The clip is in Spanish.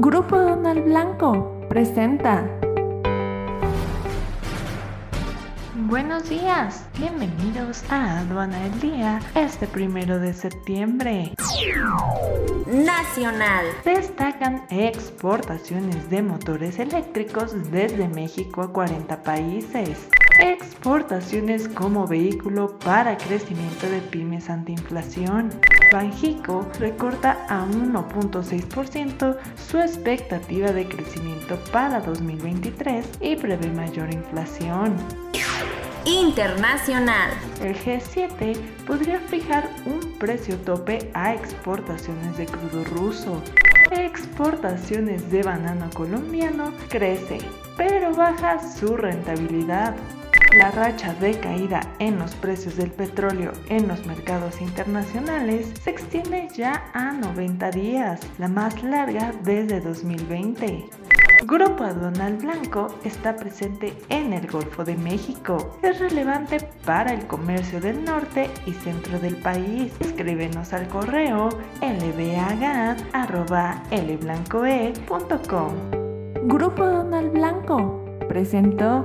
Grupo Donald Blanco presenta. Buenos días, bienvenidos a Aduana del Día, este primero de septiembre. Nacional. Destacan exportaciones de motores eléctricos desde México a 40 países. Exportaciones como vehículo para crecimiento de pymes antiinflación. Banjico recorta a 1.6% su expectativa de crecimiento para 2023 y prevé mayor inflación. Internacional. El G7 podría fijar un precio tope a exportaciones de crudo ruso. Exportaciones de banano colombiano crece, pero baja su rentabilidad. La racha de caída en los precios del petróleo en los mercados internacionales se extiende ya a 90 días, la más larga desde 2020. Grupo Aduanal Blanco está presente en el Golfo de México. Es relevante para el comercio del norte y centro del país. Escríbenos al correo lbagat.lblancoe.com. Grupo Donald Blanco presentó